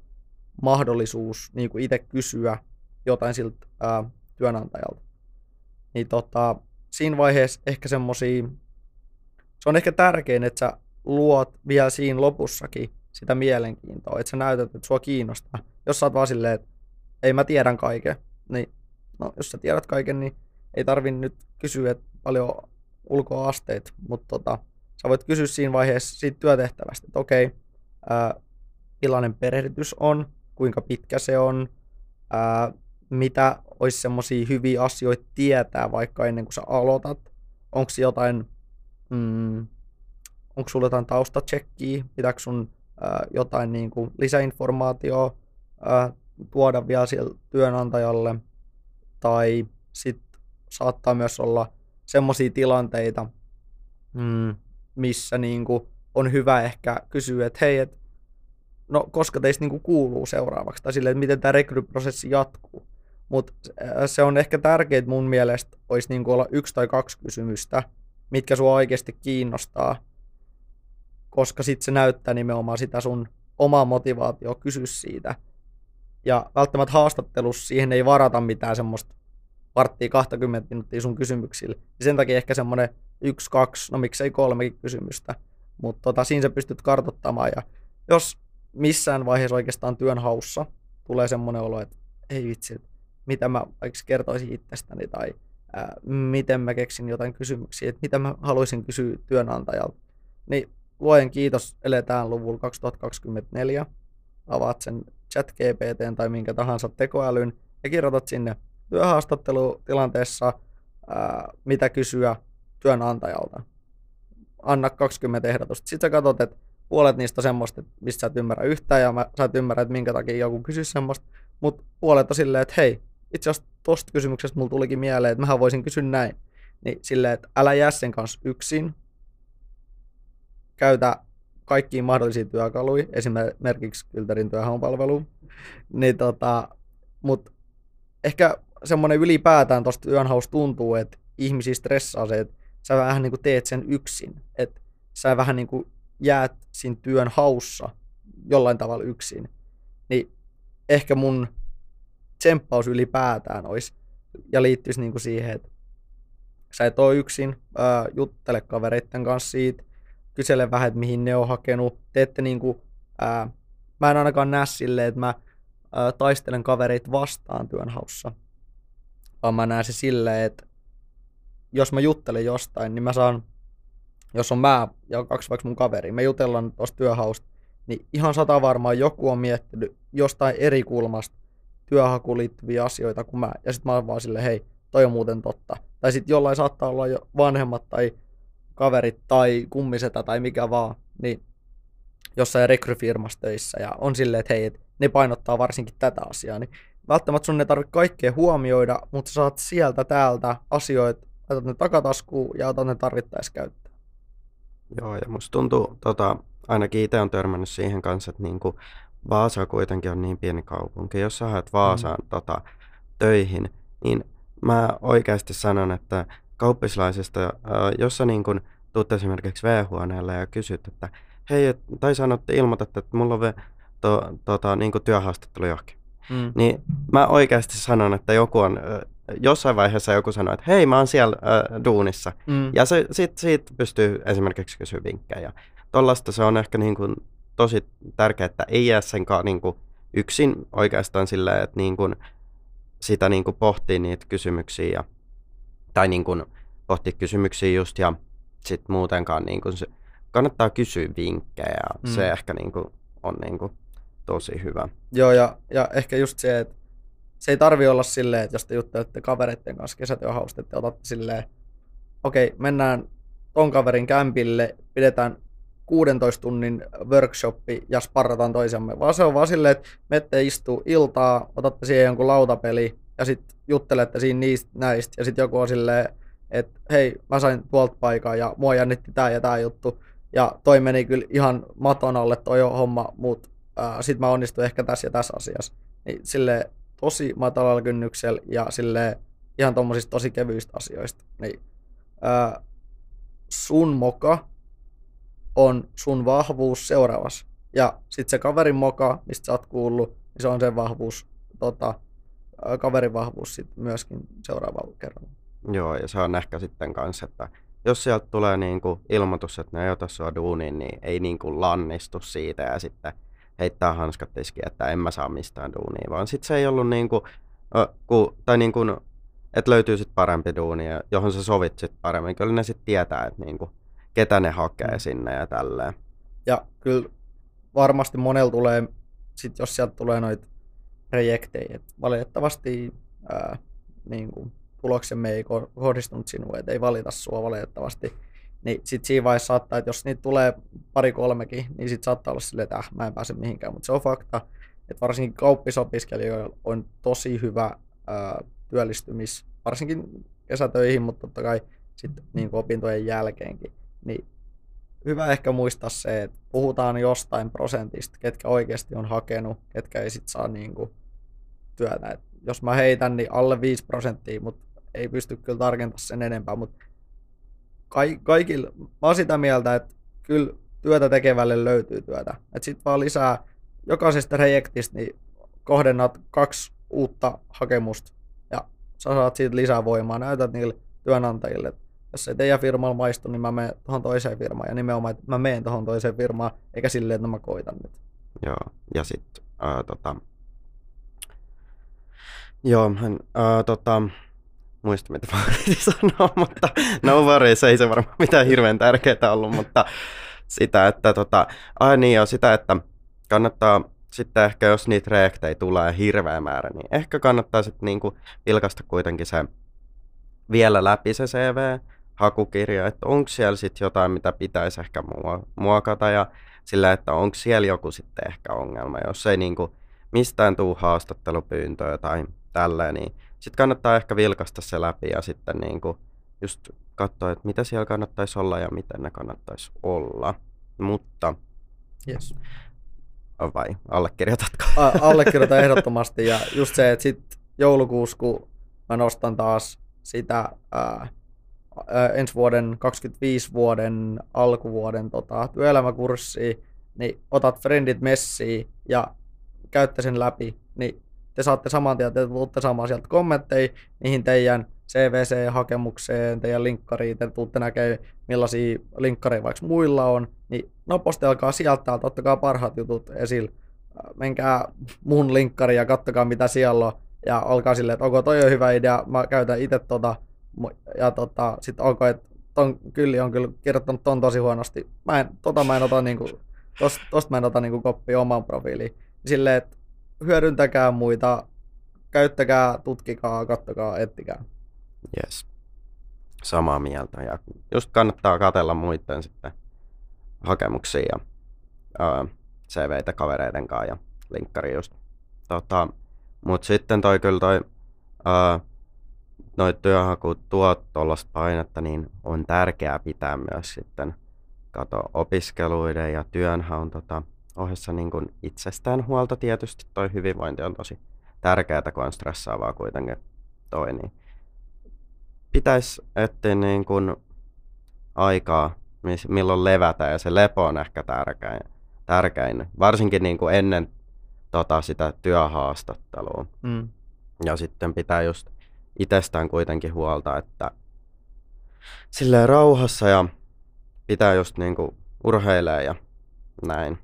mahdollisuus niin kuin itse kysyä jotain siltä ää, työnantajalta. Niin tota, siinä vaiheessa ehkä semmosia, se on ehkä tärkein, että sä luot vielä siinä lopussakin sitä mielenkiintoa, että sä näytät, että sua kiinnostaa. Jos sä oot vaan silleen, että ei mä tiedän kaiken, niin no, jos sä tiedät kaiken, niin ei tarvi nyt kysyä, että paljon ulkoasteet, mutta tota, sä voit kysyä siinä vaiheessa siitä työtehtävästä, että okei, ää, millainen perehdytys on, kuinka pitkä se on, ää, mitä olisi semmoisia hyviä asioita tietää vaikka ennen kuin sä aloitat, onko jotain, mm, onko sulla jotain taustatsekkiä, pitääkö sun ää, jotain niin kuin lisäinformaatioa ää, tuoda vielä siellä työnantajalle, tai sitten saattaa myös olla semmoisia tilanteita, mm, missä niin kuin on hyvä ehkä kysyä, että hei, et, no koska teistä niin kuin kuuluu seuraavaksi, tai silleen, että miten tämä rekryprosessi jatkuu. Mutta se on ehkä tärkeää mun mielestä olisi niin olla yksi tai kaksi kysymystä, mitkä sua oikeasti kiinnostaa. koska sitten se näyttää nimenomaan sitä sun omaa motivaatioa kysyä siitä. Ja välttämättä haastattelussa siihen ei varata mitään semmoista varttia 20 minuuttia sun kysymyksille. Ja sen takia ehkä semmoinen yksi, kaksi, no miksei kolmekin kysymystä. Mutta tota, siinä sä pystyt kartoittamaan. Ja jos missään vaiheessa oikeastaan työn haussa tulee semmoinen olo, että ei vitsi, mitä mä vaikka kertoisin itsestäni tai ää, miten mä keksin jotain kysymyksiä, että mitä mä haluaisin kysyä työnantajalta. Niin luojen kiitos, eletään luvulla 2024. Avaat sen chat GPT tai minkä tahansa tekoälyn ja kirjoitat sinne työhaastattelutilanteessa, ää, mitä kysyä työnantajalta. Anna 20 ehdotusta. Sitten sä katsot, että puolet niistä on semmoista, mistä sä et ymmärrä yhtään ja mä, sä et ymmärrä, että minkä takia joku kysyy semmoista. Mutta puolet on silleen, että hei, itse asiassa tosta kysymyksestä mulla tulikin mieleen, että mä voisin kysyä näin. Niin silleen, että älä jää sen kanssa yksin. Käytä kaikkiin mahdollisia työkaluja, esimerkiksi Kylterin työhönpalveluun. Niin tota, mutta ehkä semmoinen ylipäätään tuosta työnhaus tuntuu, että ihmisiä stressaa se, että sä vähän niin kuin teet sen yksin. Että sä vähän niin kuin jäät siinä työn haussa jollain tavalla yksin. Niin ehkä mun tsemppaus ylipäätään olisi ja liittyisi niin kuin siihen, että sä et ole yksin, ää, juttele kavereiden kanssa siitä, kysele vähän, että mihin ne on hakenut, teette niin kuin, ää, mä en ainakaan näe silleen, että mä ää, taistelen kavereita vastaan työnhaussa, vaan mä näen se silleen, että jos mä juttelen jostain, niin mä saan, jos on mä ja kaksi vaikka mun kaveri, me jutellaan tuosta työhausta, niin ihan sata varmaan joku on miettinyt jostain eri kulmasta työhakuun liittyviä asioita kuin mä. Ja sitten mä oon vaan silleen, hei, toi on muuten totta. Tai sitten jollain saattaa olla jo vanhemmat tai kaverit tai kummisetä tai mikä vaan, niin jossain rekryfirmassa töissä ja on silleen, että hei, et ne painottaa varsinkin tätä asiaa, niin välttämättä sun ei tarvitse kaikkea huomioida, mutta saat sieltä täältä asioita, laitat ne takataskuun ja otat ne tarvittaessa käyttöön. Joo, ja musta tuntuu, tota, ainakin itse on törmännyt siihen kanssa, että niinku Vaasa kuitenkin on niin pieni kaupunki. Jos sä haet Vaasaan mm. tota, töihin, niin mä oikeasti sanon, että kauppislaisesta, äh, jos sä niin kun tuut esimerkiksi V-huoneelle ja kysyt, että hei, tai sanotte, ilmoitatte, että mulla on to, tota, niin työhaastattelu johonkin. Mm. Niin mä oikeasti sanon, että joku on, jossain vaiheessa joku sanoo, että hei, mä oon siellä äh, duunissa. Mm. Ja se, sit, siitä pystyy esimerkiksi kysyä vinkkejä. Tollasta se on ehkä niin kuin tosi tärkeää, että ei jää senkaan niin kuin yksin oikeastaan sillä, että niin kuin sitä niin kuin pohtii niitä kysymyksiä ja, tai niin kuin pohtii kysymyksiä just ja sitten muutenkaan niin kuin se, kannattaa kysyä vinkkejä ja mm. se ehkä niin kuin on niin kuin tosi hyvä. Joo ja, ja ehkä just se, että se ei tarvi olla silleen, että jos te juttelette kavereiden kanssa kesätyöhausta, että otatte silleen, okei, okay, mennään ton kaverin kämpille, pidetään 16 tunnin workshoppi ja sparrataan toisemme, vaan se on vaan silleen, että mette istuu iltaa, otatte siihen jonkun lautapeli ja sitten juttelette siinä niistä näistä ja sitten joku on silleen, että hei, mä sain tuolta paikaa ja mua jännitti tää ja tää juttu ja toi meni kyllä ihan maton alle toi homma, mutta sit mä onnistuin ehkä tässä ja tässä asiassa. Niin sille tosi matalalla kynnyksellä ja sille ihan tommosista tosi kevyistä asioista. Niin, äh, sun moka on sun vahvuus seuraavassa. Ja sitten se kaverin moka, mistä sä oot kuullut, niin se on sen vahvuus, tota, kaverin vahvuus sit myöskin seuraavalla kerralla. Joo, ja se on ehkä sitten kanssa, että jos sieltä tulee niinku ilmoitus, että ne ei ota sua duuniin, niin ei niinku lannistu siitä ja sitten heittää hanskat tiskiin, että en mä saa mistään duunia, vaan sitten se ei ollut niinku, ku, tai niinku, että löytyy sitten parempi duuni, johon sä sovit sitten paremmin. Kyllä ne sitten tietää, että niinku, ketä ne hakee mm. sinne ja tälleen. Ja kyllä varmasti monella tulee, sit jos sieltä tulee noita projekteja, että valitettavasti ää, niin kuin, tuloksemme ei kohdistunut sinuun, että ei valita sinua valitettavasti, niin sitten siinä vaiheessa saattaa, että jos niitä tulee pari kolmekin, niin sitten saattaa olla silleen, että äh, mä en pääse mihinkään, mutta se on fakta, että varsinkin kauppisopiskelijoilla on tosi hyvä ää, työllistymis, varsinkin kesätöihin, mutta totta kai sitten niin opintojen jälkeenkin niin hyvä ehkä muistaa se, että puhutaan jostain prosentista, ketkä oikeasti on hakenut, ketkä ei sit saa niin kuin työtä. Et jos mä heitän, niin alle 5 prosenttia, mutta ei pysty kyllä tarkentamaan sen enempää, mutta kaikilla, mä oon sitä mieltä, että kyllä työtä tekevälle löytyy työtä. Et sit vaan lisää jokaisesta projektista niin kohdennat kaksi uutta hakemusta ja sä saat siitä lisää voimaa. Näytät niille työnantajille, että jos ei teidän firmalla maistu, niin mä menen tuohon toiseen firmaan. Ja nimenomaan, että mä menen tuohon toiseen firmaan, eikä silleen, että mä koitan nyt. Joo, ja sitten äh, tota... Joo, äh, tota, muista mitä mä sanoa, mutta no worries, ei se varmaan mitään hirveän tärkeää ollut, mutta sitä, että tota, ai niin joo, sitä, että kannattaa sitten ehkä, jos niitä reaktteja tulee hirveä määrä, niin ehkä kannattaa sitten niinku vilkaista kuitenkin se vielä läpi se CV, hakukirja, että onko siellä sitten jotain, mitä pitäisi ehkä muokata ja sillä, että onko siellä joku sitten ehkä ongelma. Jos ei niinku mistään tuu haastattelupyyntöä tai tälleen, niin sitten kannattaa ehkä vilkasta se läpi ja sitten niinku just katsoa, että mitä siellä kannattaisi olla ja miten ne kannattaisi olla. Mutta yes. vai allekirjoitatko? A- allekirjoitan ehdottomasti ja just se, että sitten joulukuussa, kun mä nostan taas sitä ää, ensi vuoden, 25 vuoden, alkuvuoden tota, työelämäkurssia, niin otat friendit messiin ja käytte sen läpi, niin te saatte saman tien, te tuutte saamaan sieltä kommentteja niihin teidän CVC-hakemukseen, teidän linkkariin, te tuutte näkemään millaisia linkkareja vaikka muilla on, niin nopostelkaa sieltä, ottakaa parhaat jutut esille, menkää mun linkkari ja kattokaa mitä siellä on, ja alkaa silleen, että onko toi on hyvä idea, mä käytän itse tota, ja tota, sitten onko, että ton Kylli on kyllä kirjoittanut ton tosi huonosti. Mä en, tota mä en ota niinku, tosta, tosta mä en ota niinku koppia omaan profiiliin. Silleen, että hyödyntäkää muita, käyttäkää, tutkikaa, kattokaa, ettikää. Yes. Samaa mieltä. Ja just kannattaa katella muiden sitten hakemuksia ja uh, CVitä kavereiden kanssa ja linkkari just. Tota, mutta sitten toi kyllä toi, uh, noit työhaku tuot tuollaista painetta, niin on tärkeää pitää myös sitten kato opiskeluiden ja työnhaun tota, ohessa niin kuin itsestään huolta tietysti. Toi hyvinvointi on tosi tärkeää, kun on stressaavaa kuitenkin toi. Niin pitäisi etsiä niin kuin aikaa, milloin levätä ja se lepo on ehkä tärkein. tärkein varsinkin niin kuin ennen tota, sitä työhaastattelua. Mm. Ja sitten pitää just itsestään kuitenkin huolta, että silleen rauhassa ja pitää just niinku urheilee ja näin.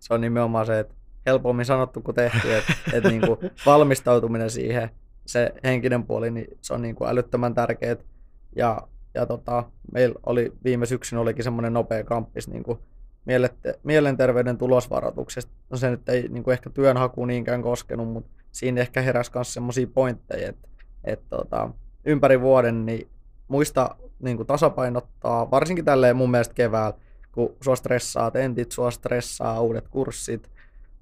Se on nimenomaan se, että helpommin sanottu kuin tehty, että, että niinku valmistautuminen siihen, se henkinen puoli, niin se on niinku älyttömän tärkeää. Ja, ja tota, meillä oli viime syksyn olikin semmoinen nopea kamppis niinku mielenterveyden tulosvaroituksesta. No se nyt ei niinku ehkä työnhaku niinkään koskenut, mutta siinä ehkä heräsi myös semmoisia pointteja, että, että tota, ympäri vuoden niin muista niin kuin tasapainottaa, varsinkin tälleen mun mielestä keväällä, kun sua stressaa tentit, sua stressaa uudet kurssit,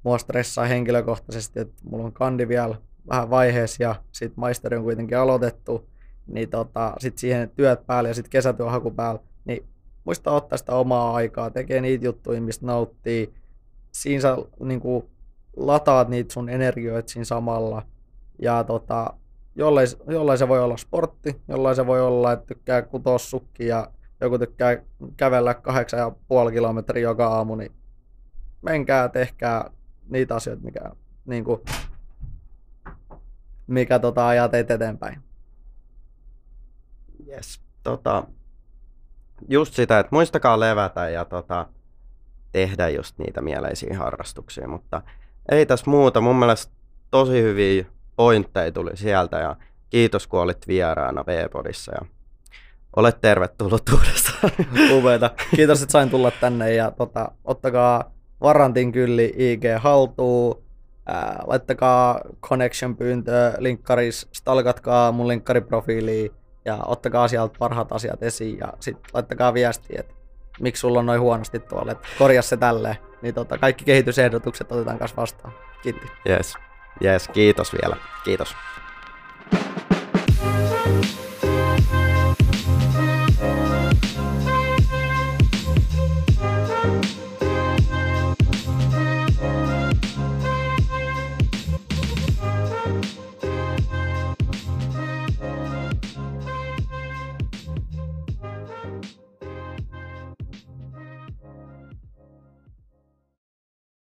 mua stressaa henkilökohtaisesti, että mulla on kandi vielä vähän vaiheessa ja sitten maisteri on kuitenkin aloitettu, niin tota, sitten siihen työt päälle ja sitten kesätyöhaku päälle, niin muista ottaa sitä omaa aikaa, tekee niitä juttuja, mistä nauttii. Siinä sä niin kuin, lataat niitä sun energioita siinä samalla. Ja tota, jollei, jollei se voi olla sportti, jollei se voi olla, että tykkää kutoa sukki ja joku tykkää kävellä kahdeksan ja puoli kilometriä joka aamu, niin menkää, tehkää niitä asioita, mikä, niin kuin, mikä tota, ajaa teitä eteenpäin. Yes. Tota, just sitä, että muistakaa levätä ja tota, tehdä just niitä mieleisiä harrastuksia, mutta ei tässä muuta. Mun mielestä tosi hyviä pointteja tuli sieltä ja kiitos kun olit vieraana V-podissa ja olet tervetullut uudestaan. Upeeta. Kiitos, että sain tulla tänne ja tota, ottakaa Varantin kylli IG haltuun. Ää, laittakaa connection pyyntö linkkaris, stalkatkaa mun linkkariprofiiliin ja ottakaa sieltä parhaat asiat esiin ja sitten laittakaa viestiä, että miksi sulla on noin huonosti tuolla, että korjaa se tälleen. Niin tota, kaikki kehitysehdotukset otetaan kanssa vastaan. Kiitti. Yes. Yes, kiitos vielä. Kiitos.